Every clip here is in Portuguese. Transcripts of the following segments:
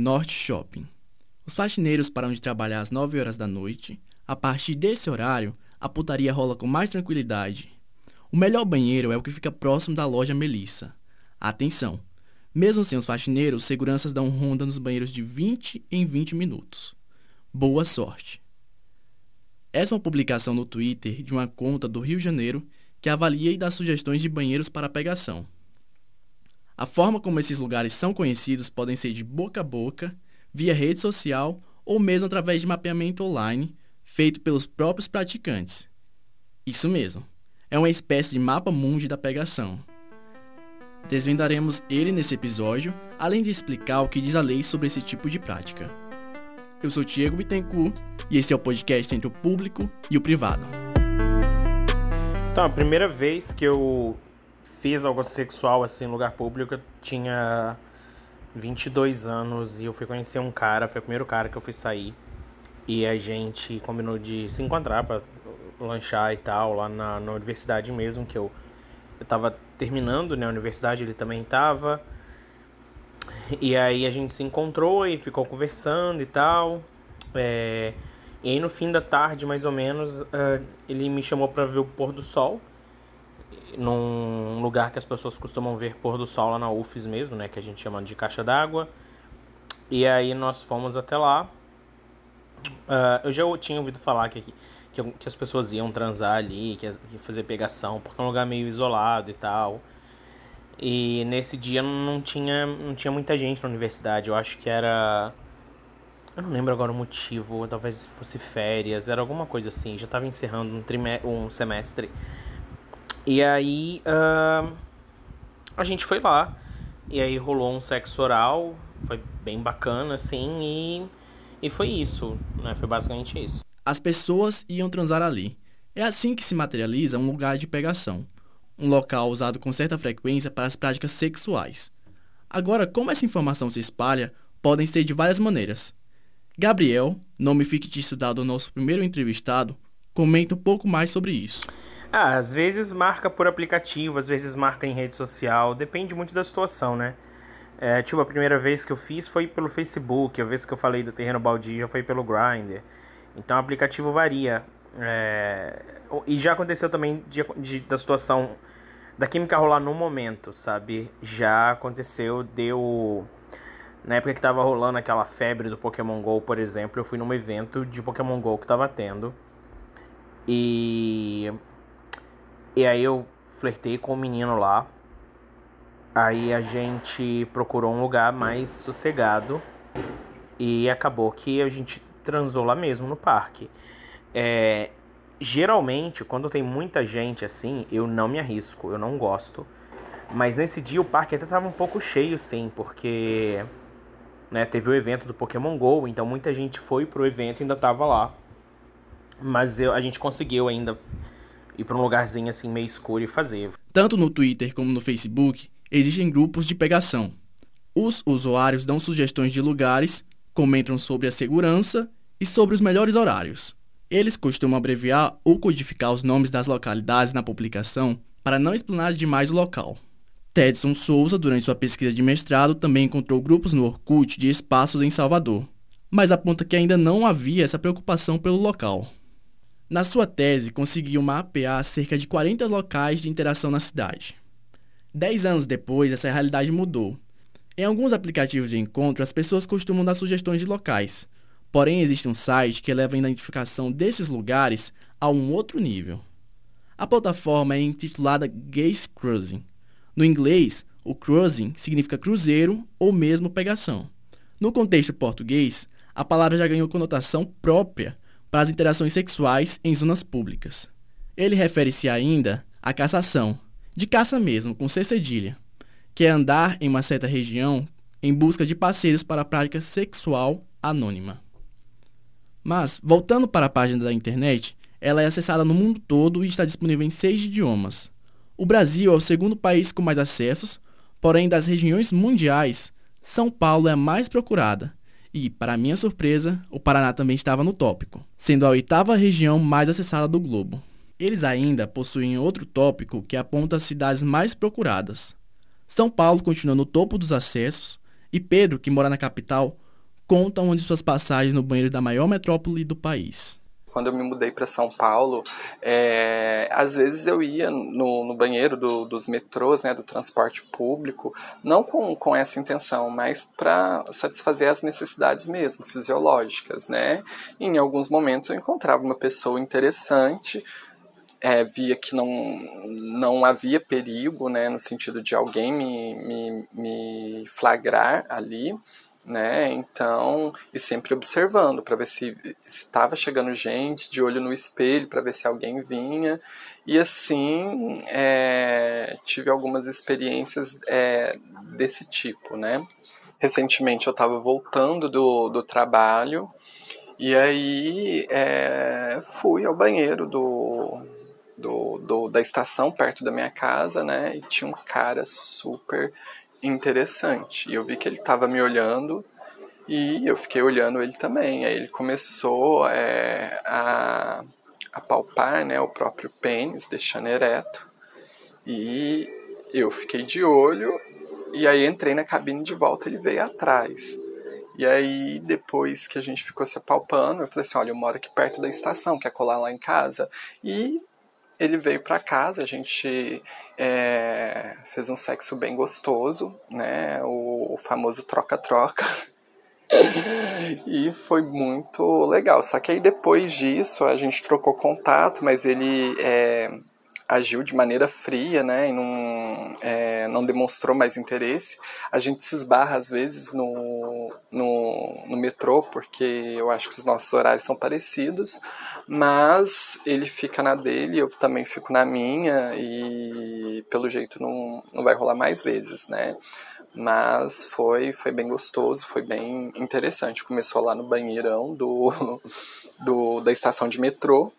Norte Shopping. Os faxineiros param de trabalhar às 9 horas da noite. A partir desse horário, a putaria rola com mais tranquilidade. O melhor banheiro é o que fica próximo da loja Melissa. Atenção! Mesmo sem os faxineiros, seguranças dão ronda nos banheiros de 20 em 20 minutos. Boa sorte! Essa é uma publicação no Twitter de uma conta do Rio de Janeiro que avalia e dá sugestões de banheiros para pegação. A forma como esses lugares são conhecidos podem ser de boca a boca, via rede social ou mesmo através de mapeamento online feito pelos próprios praticantes. Isso mesmo, é uma espécie de mapa mundi da pegação. Desvendaremos ele nesse episódio, além de explicar o que diz a lei sobre esse tipo de prática. Eu sou Diego Bittencourt e esse é o podcast entre o público e o privado. Então, a primeira vez que eu fiz algo sexual assim em lugar público, eu tinha 22 anos e eu fui conhecer um cara, foi o primeiro cara que eu fui sair. E a gente combinou de se encontrar para lanchar e tal, lá na, na universidade mesmo, que eu, eu tava terminando, né, a universidade, ele também tava. E aí a gente se encontrou e ficou conversando e tal. É, e aí no fim da tarde, mais ou menos, uh, ele me chamou para ver o pôr do sol. Num lugar que as pessoas costumam ver pôr do sol lá na UFES mesmo, né? Que a gente chama de caixa d'água. E aí nós fomos até lá. Uh, eu já tinha ouvido falar que, que, que as pessoas iam transar ali, que ia fazer pegação, porque é um lugar meio isolado e tal. E nesse dia não tinha, não tinha muita gente na universidade. Eu acho que era. Eu não lembro agora o motivo, talvez fosse férias, era alguma coisa assim. Já estava encerrando um, trimestre, um semestre. E aí uh, a gente foi lá. E aí rolou um sexo oral, foi bem bacana, assim, e, e foi isso, né? Foi basicamente isso. As pessoas iam transar ali. É assim que se materializa um lugar de pegação um local usado com certa frequência para as práticas sexuais. Agora, como essa informação se espalha, podem ser de várias maneiras. Gabriel, nome fictício dado ao nosso primeiro entrevistado, comenta um pouco mais sobre isso. Ah, às vezes marca por aplicativo, às vezes marca em rede social, depende muito da situação, né? É, tipo, a primeira vez que eu fiz foi pelo Facebook, a vez que eu falei do terreno baldio já foi pelo Grindr. Então o aplicativo varia. É... E já aconteceu também de, de, da situação da química rolar no momento, sabe? Já aconteceu, deu. Na época que tava rolando aquela febre do Pokémon GO, por exemplo, eu fui num evento de Pokémon GO que tava tendo. E. E aí eu flertei com o um menino lá. Aí a gente procurou um lugar mais sossegado. E acabou que a gente transou lá mesmo no parque. É, geralmente, quando tem muita gente assim, eu não me arrisco, eu não gosto. Mas nesse dia o parque até tava um pouco cheio, sim, porque né, teve o evento do Pokémon GO, então muita gente foi pro evento e ainda tava lá. Mas eu, a gente conseguiu ainda ir para um lugarzinho assim meio escuro e fazer. Tanto no Twitter como no Facebook, existem grupos de pegação. Os usuários dão sugestões de lugares, comentam sobre a segurança e sobre os melhores horários. Eles costumam abreviar ou codificar os nomes das localidades na publicação para não explanar demais o local. Tedson Souza, durante sua pesquisa de mestrado, também encontrou grupos no Orkut de espaços em Salvador, mas aponta que ainda não havia essa preocupação pelo local. Na sua tese, conseguiu mapear cerca de 40 locais de interação na cidade. Dez anos depois, essa realidade mudou. Em alguns aplicativos de encontro, as pessoas costumam dar sugestões de locais, Porém, existe um site que leva a identificação desses lugares a um outro nível. A plataforma é intitulada Gaze Cruising. No inglês, o cruising significa cruzeiro ou mesmo pegação. No contexto português, a palavra já ganhou conotação própria para as interações sexuais em zonas públicas. Ele refere-se ainda à caçação, de caça mesmo, com C cedilha, que é andar em uma certa região em busca de parceiros para a prática sexual anônima. Mas, voltando para a página da internet, ela é acessada no mundo todo e está disponível em seis idiomas. O Brasil é o segundo país com mais acessos, porém das regiões mundiais, São Paulo é a mais procurada. E, para minha surpresa, o Paraná também estava no tópico, sendo a oitava região mais acessada do globo. Eles ainda possuem outro tópico que aponta as cidades mais procuradas. São Paulo continua no topo dos acessos e Pedro, que mora na capital, conta uma de suas passagens no banheiro da maior metrópole do país quando eu me mudei para São Paulo, é, às vezes eu ia no, no banheiro do, dos metrôs, né, do transporte público, não com, com essa intenção, mas para satisfazer as necessidades mesmo, fisiológicas, né? E em alguns momentos eu encontrava uma pessoa interessante, é, via que não, não havia perigo, né, no sentido de alguém me, me, me flagrar ali, né? Então, e sempre observando para ver se estava chegando gente, de olho no espelho para ver se alguém vinha. E assim, é, tive algumas experiências é, desse tipo, né? Recentemente eu estava voltando do, do trabalho e aí é, fui ao banheiro do, do, do, da estação perto da minha casa, né? E tinha um cara super interessante. E eu vi que ele estava me olhando e eu fiquei olhando ele também. Aí ele começou é, a, a palpar né, o próprio pênis, deixando ereto. E eu fiquei de olho. E aí entrei na cabine de volta, ele veio atrás. E aí, depois que a gente ficou se apalpando, eu falei assim: olha, eu moro aqui perto da estação, quer colar lá em casa? E ele veio para casa, a gente é, fez um sexo bem gostoso, né? O, o famoso troca-troca. e foi muito legal. Só que aí depois disso a gente trocou contato, mas ele é, agiu de maneira fria, né, e não, é, não demonstrou mais interesse. A gente se esbarra às vezes no, no, no metrô, porque eu acho que os nossos horários são parecidos, mas ele fica na dele, eu também fico na minha, e pelo jeito não, não vai rolar mais vezes, né. Mas foi, foi bem gostoso, foi bem interessante. Começou lá no banheirão do, do, da estação de metrô,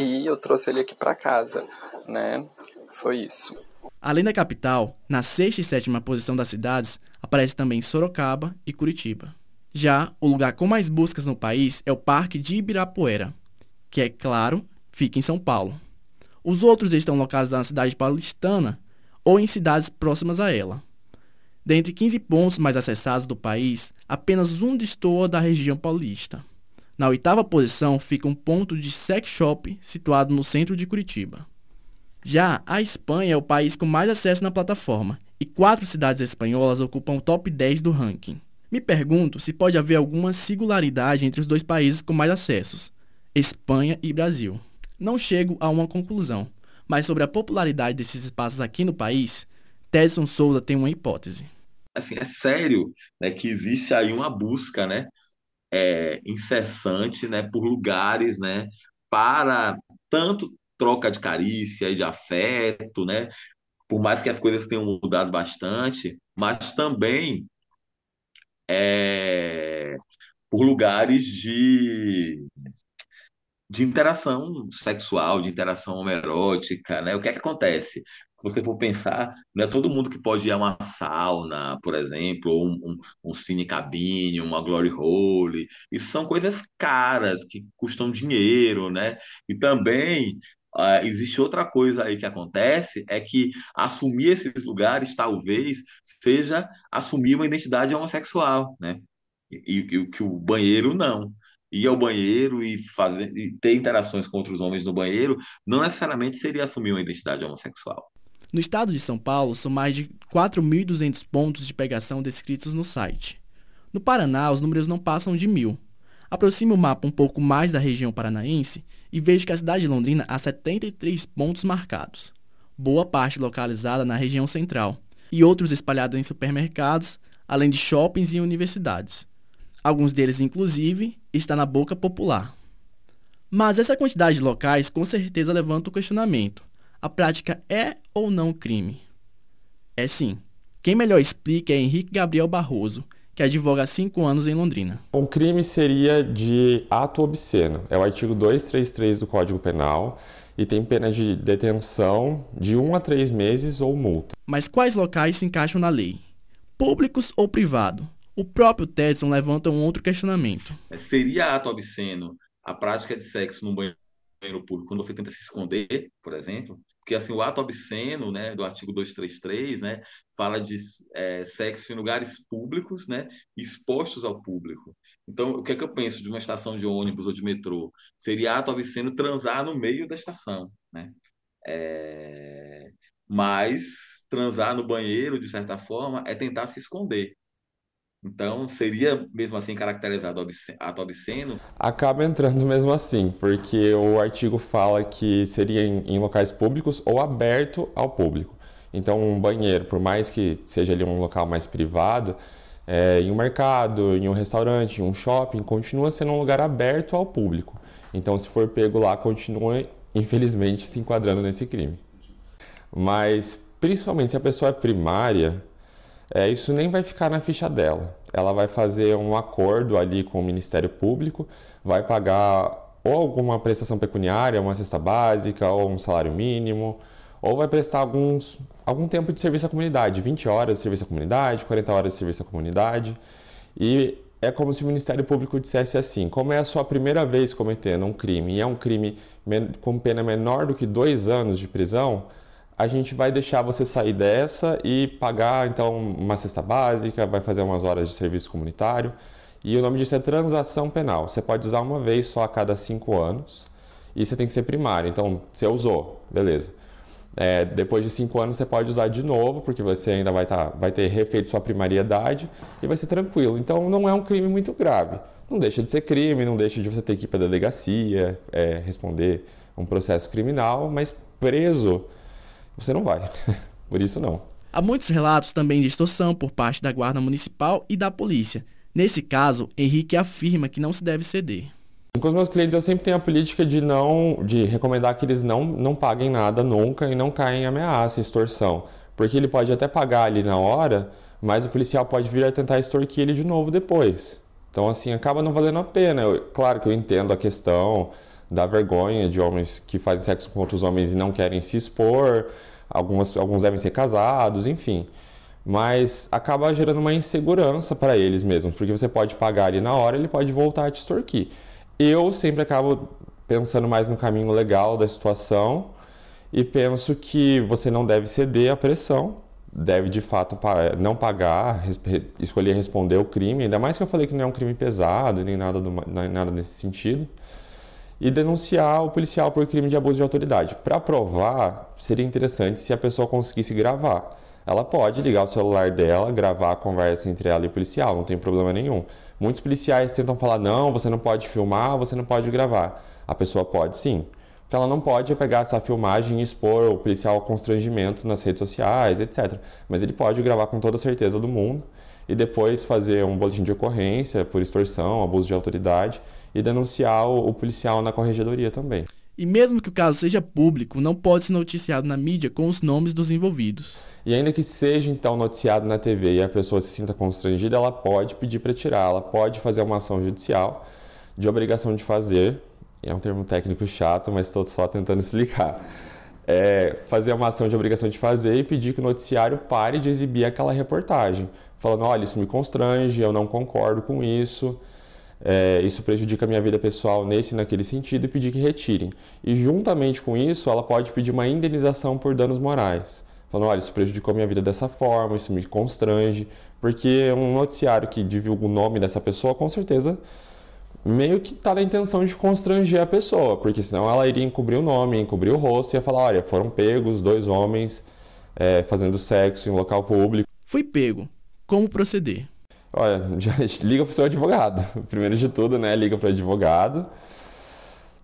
e eu trouxe ele aqui para casa, né? Foi isso. Além da capital, na sexta e sétima posição das cidades, aparece também Sorocaba e Curitiba. Já o lugar com mais buscas no país é o Parque de Ibirapuera, que é claro, fica em São Paulo. Os outros estão localizados na cidade paulistana ou em cidades próximas a ela. Dentre 15 pontos mais acessados do país, apenas um destoa da região paulista. Na oitava posição fica um ponto de sex shop situado no centro de Curitiba. Já a Espanha é o país com mais acesso na plataforma, e quatro cidades espanholas ocupam o top 10 do ranking. Me pergunto se pode haver alguma singularidade entre os dois países com mais acessos, Espanha e Brasil. Não chego a uma conclusão, mas sobre a popularidade desses espaços aqui no país, Tedson Souza tem uma hipótese. Assim, é sério né, que existe aí uma busca né, é, incessante, né, por lugares, né, para tanto troca de carícia e de afeto, né, por mais que as coisas tenham mudado bastante, mas também é, por lugares de de interação sexual, de interação homerótica, né? O que é que acontece? Se você for pensar, não é todo mundo que pode ir a uma sauna, por exemplo, ou um, um, um cine cabine, uma glory hole. Isso são coisas caras, que custam dinheiro, né? E também Uh, existe outra coisa aí que acontece, é que assumir esses lugares talvez seja assumir uma identidade homossexual, né? E, e, que o banheiro não ir ao banheiro e fazer e ter interações com outros homens no banheiro, não necessariamente seria assumir uma identidade homossexual. No estado de São Paulo, são mais de 4.200 pontos de pegação descritos no site. No Paraná, os números não passam de mil. Aproxime o mapa um pouco mais da região paranaense e veja que a cidade de Londrina há 73 pontos marcados, boa parte localizada na região central, e outros espalhados em supermercados, além de shoppings e universidades. Alguns deles, inclusive, está na boca popular. Mas essa quantidade de locais com certeza levanta o questionamento. A prática é ou não crime? É sim. Quem melhor explica é Henrique Gabriel Barroso, que advoga há cinco anos em Londrina. Um crime seria de ato obsceno. É o artigo 233 do Código Penal e tem pena de detenção de um a três meses ou multa. Mas quais locais se encaixam na lei? Públicos ou privado? O próprio Tedson levanta um outro questionamento. Seria ato obsceno a prática de sexo no banheiro público quando você tenta se esconder, por exemplo? porque assim, o ato obsceno, né, do artigo 233, né, fala de é, sexo em lugares públicos, né, expostos ao público. Então, o que é que eu penso de uma estação de ônibus ou de metrô? Seria ato obsceno transar no meio da estação, né? É... Mas transar no banheiro, de certa forma, é tentar se esconder. Então, seria mesmo assim caracterizado ato obsceno? Acaba entrando mesmo assim, porque o artigo fala que seria em, em, locais públicos ou aberto ao público. Então, um banheiro, por mais que seja ali um local mais privado, é, em um mercado, em um restaurante, em um shopping, continua sendo um lugar aberto ao público. Então, se for pego lá, continua, infelizmente, se enquadrando nesse crime. Mas, principalmente se a pessoa é primária, é, isso nem vai ficar na ficha dela. Ela vai fazer um acordo ali com o Ministério Público, vai pagar ou alguma prestação pecuniária, uma cesta básica, ou um salário mínimo, ou vai prestar alguns, algum tempo de serviço à comunidade, 20 horas de serviço à comunidade, 40 horas de serviço à comunidade. E é como se o Ministério Público dissesse assim: como é a sua primeira vez cometendo um crime e é um crime com pena menor do que dois anos de prisão, a gente vai deixar você sair dessa e pagar então uma cesta básica, vai fazer umas horas de serviço comunitário. E o nome disso é transação penal. Você pode usar uma vez só a cada cinco anos e você tem que ser primário. Então, você usou, beleza. É, depois de cinco anos você pode usar de novo, porque você ainda vai, tá, vai ter refeito sua primariedade e vai ser tranquilo. Então, não é um crime muito grave. Não deixa de ser crime, não deixa de você ter que ir para a delegacia, é, responder um processo criminal, mas preso você não vai. Por isso não. Há muitos relatos também de extorsão por parte da Guarda Municipal e da polícia. Nesse caso, Henrique afirma que não se deve ceder. Com os meus clientes eu sempre tenho a política de não de recomendar que eles não, não paguem nada nunca e não caem em ameaça, extorsão. Porque ele pode até pagar ali na hora, mas o policial pode vir a tentar extorquir ele de novo depois. Então assim, acaba não valendo a pena. Eu, claro que eu entendo a questão da vergonha de homens que fazem sexo com outros homens e não querem se expor, algumas, alguns devem ser casados, enfim. Mas acaba gerando uma insegurança para eles mesmos, porque você pode pagar ali na hora, ele pode voltar a te extorquir. Eu sempre acabo pensando mais no caminho legal da situação e penso que você não deve ceder à pressão, deve de fato não pagar, escolher responder o crime, ainda mais que eu falei que não é um crime pesado, nem nada, do, nem nada nesse sentido e denunciar o policial por crime de abuso de autoridade. Para provar, seria interessante se a pessoa conseguisse gravar. Ela pode ligar o celular dela, gravar a conversa entre ela e o policial, não tem problema nenhum. Muitos policiais tentam falar: não, você não pode filmar, você não pode gravar. A pessoa pode sim. O que ela não pode pegar essa filmagem e expor o policial ao constrangimento nas redes sociais, etc. Mas ele pode gravar com toda certeza do mundo e depois fazer um boletim de ocorrência por extorsão, abuso de autoridade e denunciar o, o policial na corregedoria também. E mesmo que o caso seja público, não pode ser noticiado na mídia com os nomes dos envolvidos. E ainda que seja então noticiado na TV e a pessoa se sinta constrangida, ela pode pedir para tirar, ela pode fazer uma ação judicial de obrigação de fazer. É um termo técnico chato, mas estou só tentando explicar. É fazer uma ação de obrigação de fazer e pedir que o noticiário pare de exibir aquela reportagem, falando: olha, isso me constrange, eu não concordo com isso é, isso prejudica a minha vida pessoal nesse e naquele sentido e pedir que retirem. E juntamente com isso, ela pode pedir uma indenização por danos morais. Falando, olha, isso prejudicou a minha vida dessa forma, isso me constrange, porque um noticiário que divulga o nome dessa pessoa, com certeza, meio que está na intenção de constranger a pessoa, porque senão ela iria encobrir o nome, encobrir o rosto e ia falar, olha, foram pegos dois homens é, fazendo sexo em um local público. Fui pego. Como proceder? Olha, já liga para o seu advogado. Primeiro de tudo, né? Liga para o advogado.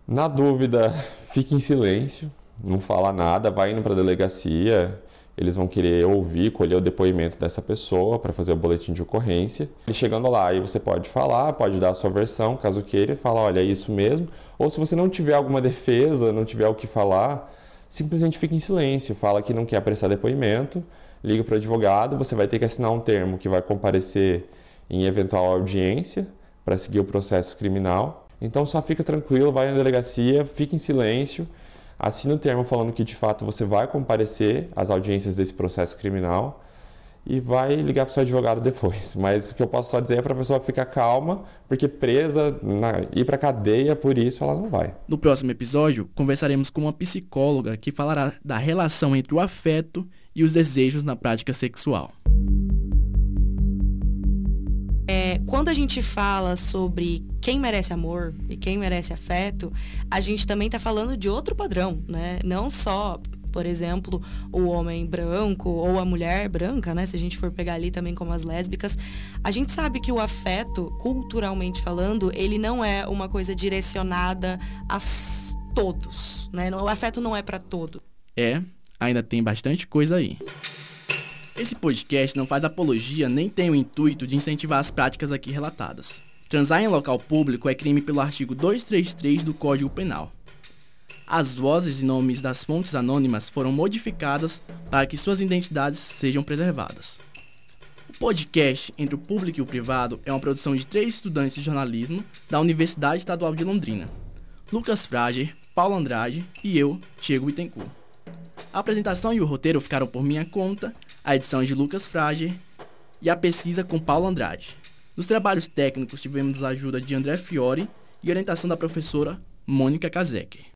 Na dúvida, fique em silêncio, não fala nada, vai indo para a delegacia. Eles vão querer ouvir, colher o depoimento dessa pessoa para fazer o boletim de ocorrência. E chegando lá, aí você pode falar, pode dar a sua versão, caso queira, e falar, olha, é isso mesmo. Ou se você não tiver alguma defesa, não tiver o que falar, simplesmente fique em silêncio, fala que não quer prestar depoimento, liga para o advogado, você vai ter que assinar um termo que vai comparecer em eventual audiência para seguir o processo criminal. Então só fica tranquilo, vai na delegacia, fica em silêncio, assina o termo falando que de fato você vai comparecer às audiências desse processo criminal e vai ligar para o seu advogado depois. Mas o que eu posso só dizer é para a pessoa ficar calma, porque presa, na, ir para cadeia, por isso ela não vai. No próximo episódio, conversaremos com uma psicóloga que falará da relação entre o afeto e os desejos na prática sexual. É, quando a gente fala sobre quem merece amor e quem merece afeto, a gente também está falando de outro padrão, né? Não só por exemplo, o homem branco ou a mulher branca, né? Se a gente for pegar ali também como as lésbicas, a gente sabe que o afeto, culturalmente falando, ele não é uma coisa direcionada a todos, né? O afeto não é para todo. É, ainda tem bastante coisa aí. Esse podcast não faz apologia nem tem o intuito de incentivar as práticas aqui relatadas. Transar em local público é crime pelo artigo 233 do Código Penal. As vozes e nomes das fontes anônimas foram modificadas para que suas identidades sejam preservadas. O podcast Entre o Público e o Privado é uma produção de três estudantes de jornalismo da Universidade Estadual de Londrina: Lucas Frager, Paulo Andrade e eu, Diego Bittencourt. A apresentação e o roteiro ficaram por minha conta a edição de Lucas Frager e a pesquisa com Paulo Andrade. Nos trabalhos técnicos tivemos a ajuda de André Fiore e orientação da professora Mônica Kazek.